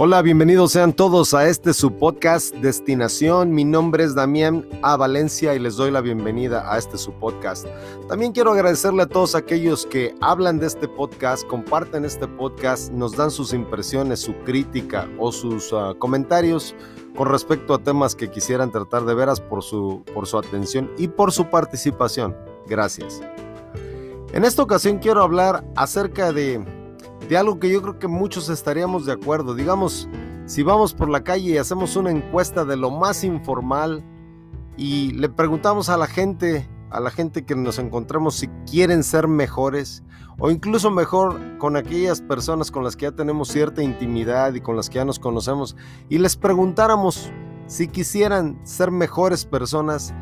Hola, bienvenidos sean todos a este su podcast Destinación. Mi nombre es Damián A. Valencia y les doy la bienvenida a este su podcast. También quiero agradecerle a todos aquellos que hablan de este podcast, comparten este podcast, nos dan sus impresiones, su crítica o sus uh, comentarios con respecto a temas que quisieran tratar de veras por su, por su atención y por su participación. Gracias. En esta ocasión quiero hablar acerca de de algo que yo creo que muchos estaríamos de acuerdo. Digamos, si vamos por la calle y hacemos una encuesta de lo más informal y le preguntamos a la gente, a la gente que nos encontremos si quieren ser mejores o incluso mejor con aquellas personas con las que ya tenemos cierta intimidad y con las que ya nos conocemos y les preguntáramos si quisieran ser mejores personas,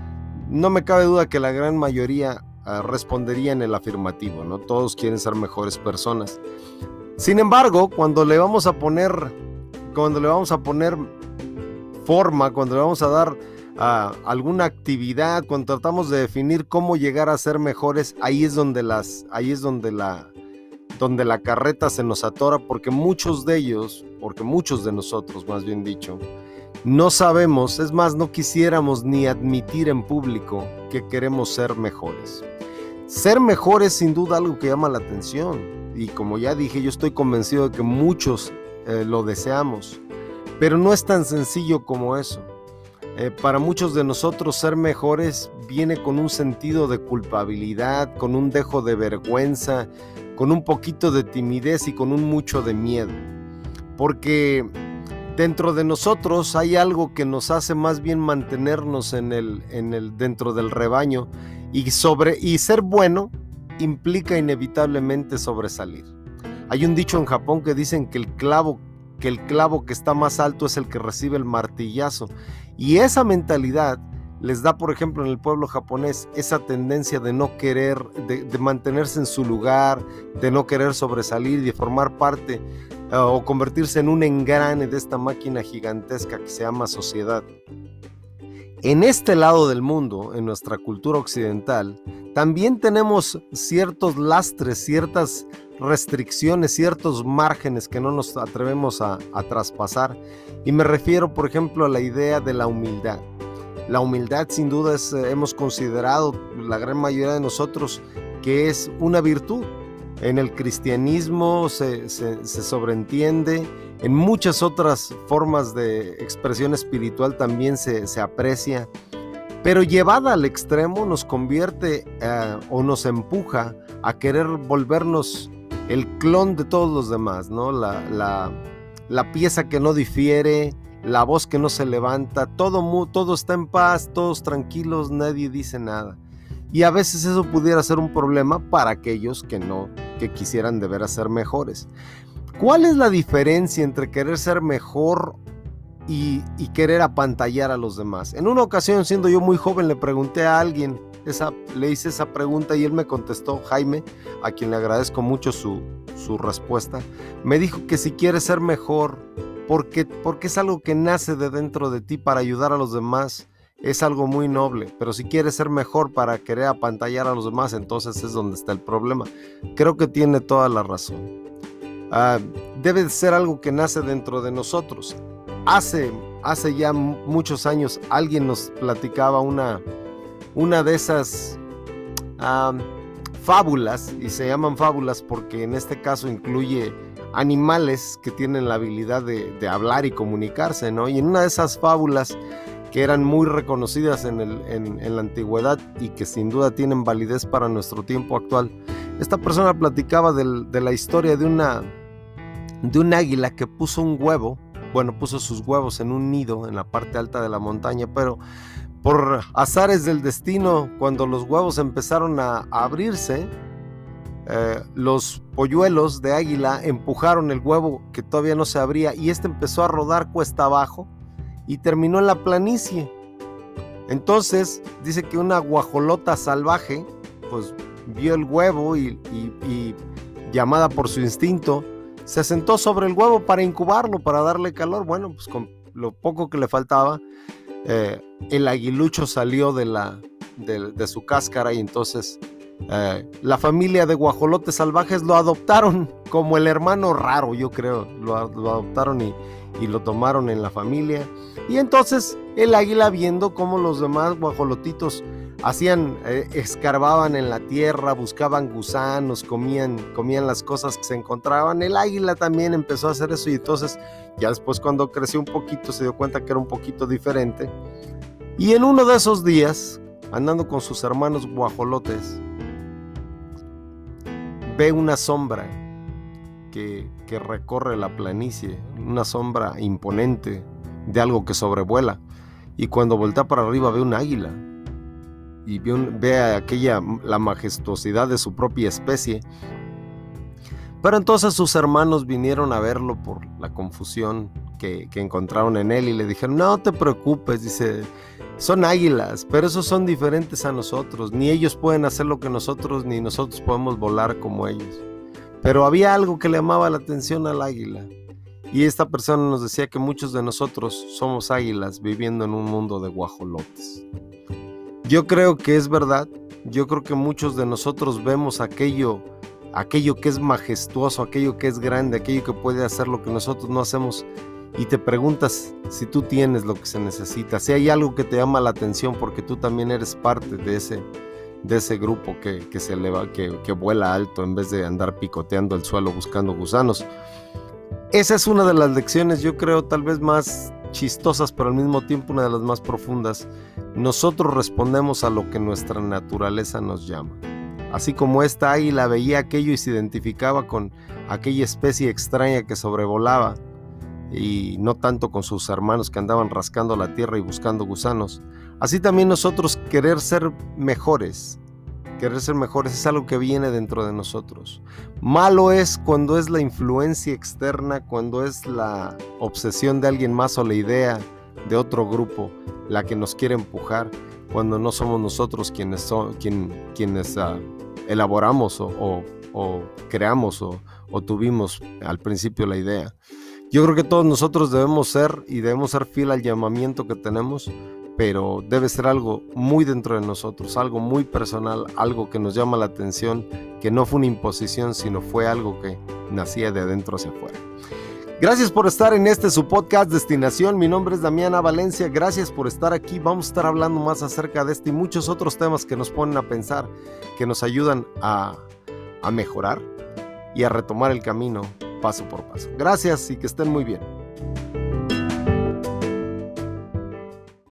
no me cabe duda que la gran mayoría uh, respondería en el afirmativo, ¿no? Todos quieren ser mejores personas. Sin embargo, cuando le vamos a poner, cuando le vamos a poner forma, cuando le vamos a dar uh, alguna actividad, cuando tratamos de definir cómo llegar a ser mejores, ahí es donde las, ahí es donde la, donde la carreta se nos atora, porque muchos de ellos, porque muchos de nosotros, más bien dicho, no sabemos, es más, no quisiéramos ni admitir en público que queremos ser mejores. Ser mejores sin duda algo que llama la atención y como ya dije, yo estoy convencido de que muchos eh, lo deseamos, pero no es tan sencillo como eso. Eh, para muchos de nosotros ser mejores viene con un sentido de culpabilidad, con un dejo de vergüenza, con un poquito de timidez y con un mucho de miedo. Porque dentro de nosotros hay algo que nos hace más bien mantenernos en el, en el, dentro del rebaño y, sobre, y ser bueno implica inevitablemente sobresalir. Hay un dicho en Japón que dicen que el clavo que el clavo que está más alto es el que recibe el martillazo y esa mentalidad les da, por ejemplo, en el pueblo japonés esa tendencia de no querer, de, mantenerse en su lugar, de no querer sobresalir, de formar parte uh, o convertirse en un engrane de esta máquina gigantesca que se llama sociedad. En este lado del mundo, en nuestra cultura occidental, también tenemos ciertos lastres, ciertas restricciones, ciertos márgenes que no nos atrevemos a, traspasar. Y me refiero, por ejemplo, a la idea de la humildad. La humildad sin duda eh, hemos considerado, la gran mayoría de nosotros, que es una virtud. En el cristianismo se, se sobreentiende en muchas otras formas de expresión espiritual también se, aprecia, pero llevada al extremo nos convierte eh, o nos empuja a querer volvernos el clon de todos los demás, ¿no? La, pieza que no difiere, la voz que no se levanta, todo, todo está en paz, todos tranquilos, nadie dice nada. Y a veces eso pudiera ser un problema para aquellos que no, que quisieran deber ser mejores. ¿Cuál es la diferencia entre querer ser mejor y, querer apantallar a los demás? En una ocasión, siendo yo muy joven, le pregunté a alguien, esa, le hice esa pregunta y él me contestó, Jaime, a quien le agradezco mucho su, respuesta, me dijo que si quieres ser mejor, porque, porque es algo que nace de dentro de ti para ayudar a los demás, es algo muy noble, pero si quieres ser mejor para querer apantallar a los demás, entonces es donde está el problema. Creo que tiene toda la razón. Ah, debe ser algo que nace dentro de nosotros. Hace, hace ya muchos años alguien nos platicaba una, una de esas fábulas, y se llaman fábulas porque en este caso incluye animales que tienen la habilidad de, hablar y comunicarse, ¿no? Y en una de esas fábulas que eran muy reconocidas en, la antigüedad y que sin duda tienen validez para nuestro tiempo actual, esta persona platicaba de la historia de una, un águila que puso un huevo, bueno, puso sus huevos en un nido en la parte alta de la montaña, pero por azares del destino, cuando los huevos empezaron a, abrirse, eh, los polluelos de águila empujaron el huevo que todavía no se abría y este empezó a rodar cuesta abajo y terminó en la planicie. Entonces dice que una guajolota salvaje, pues vio el huevo y, llamada por su instinto, se sentó sobre el huevo para incubarlo, para darle calor. Bueno, pues con lo poco que le faltaba, eh, el aguilucho salió de, la, de, su cáscara y entonces eh, la familia de guajolotes salvajes lo adoptaron como el hermano raro, yo creo. Lo, adoptaron y, lo tomaron en la familia. Y entonces el águila viendo cómo los demás guajolotitos hacían, eh, escarbaban en la tierra, buscaban gusanos, comían, comían las cosas que se encontraban. El águila también empezó a hacer eso y entonces ya después cuando creció un poquito se dio cuenta que era un poquito diferente. Y en uno de esos días, andando con sus hermanos guajolotes, ve una sombra que, que recorre la planicie, una sombra imponente de algo que sobrevuela. Y cuando voltea para arriba ve un águila y ve, aquella, la majestuosidad de su propia especie. Pero entonces sus hermanos vinieron a verlo por la confusión que, que, encontraron en él y le dijeron, no te preocupes, dice, son águilas, pero esos son diferentes a nosotros, ni ellos pueden hacer lo que nosotros, ni nosotros podemos volar como ellos. Pero había algo que le llamaba la atención al águila. Y esta persona nos decía que muchos de nosotros somos águilas viviendo en un mundo de guajolotes. Yo creo que es verdad. Yo creo que muchos de nosotros vemos aquello, aquello que es majestuoso, aquello que es grande, aquello que puede hacer lo que nosotros no hacemos. Y te preguntas si tú tienes lo que se necesita, si hay algo que te llama la atención porque tú también eres parte de ese, de ese grupo que, se eleva, que, que vuela alto en vez de andar picoteando el suelo buscando gusanos. Esa es una de las lecciones, yo creo, tal vez más chistosas, pero al mismo tiempo una de las más profundas. Nosotros respondemos a lo que nuestra naturaleza nos llama. Así como esta águila veía aquello y se identificaba con aquella especie extraña que sobrevolaba, y no tanto con sus hermanos que andaban rascando la tierra y buscando gusanos, así también nosotros querer ser mejores, querer ser mejores es algo que viene dentro de nosotros. Malo es cuando es la influencia externa, cuando es la obsesión de alguien más o la idea de otro grupo la que nos quiere empujar, cuando no somos nosotros quienes, son, quienes uh, elaboramos o, o, creamos o, o tuvimos al principio la idea. Yo creo que todos nosotros debemos ser y debemos ser fiel al llamamiento que tenemos pero debe ser algo muy dentro de nosotros, algo muy personal, algo que nos llama la atención, que no fue una imposición, sino fue algo que nacía de adentro hacia afuera. Gracias por estar en este su podcast Destinación. Mi nombre es Damiana Valencia. Gracias por estar aquí. Vamos a estar hablando más acerca de este y muchos otros temas que nos ponen a pensar, que nos ayudan a, a mejorar y a retomar el camino paso por paso. Gracias y que estén muy bien.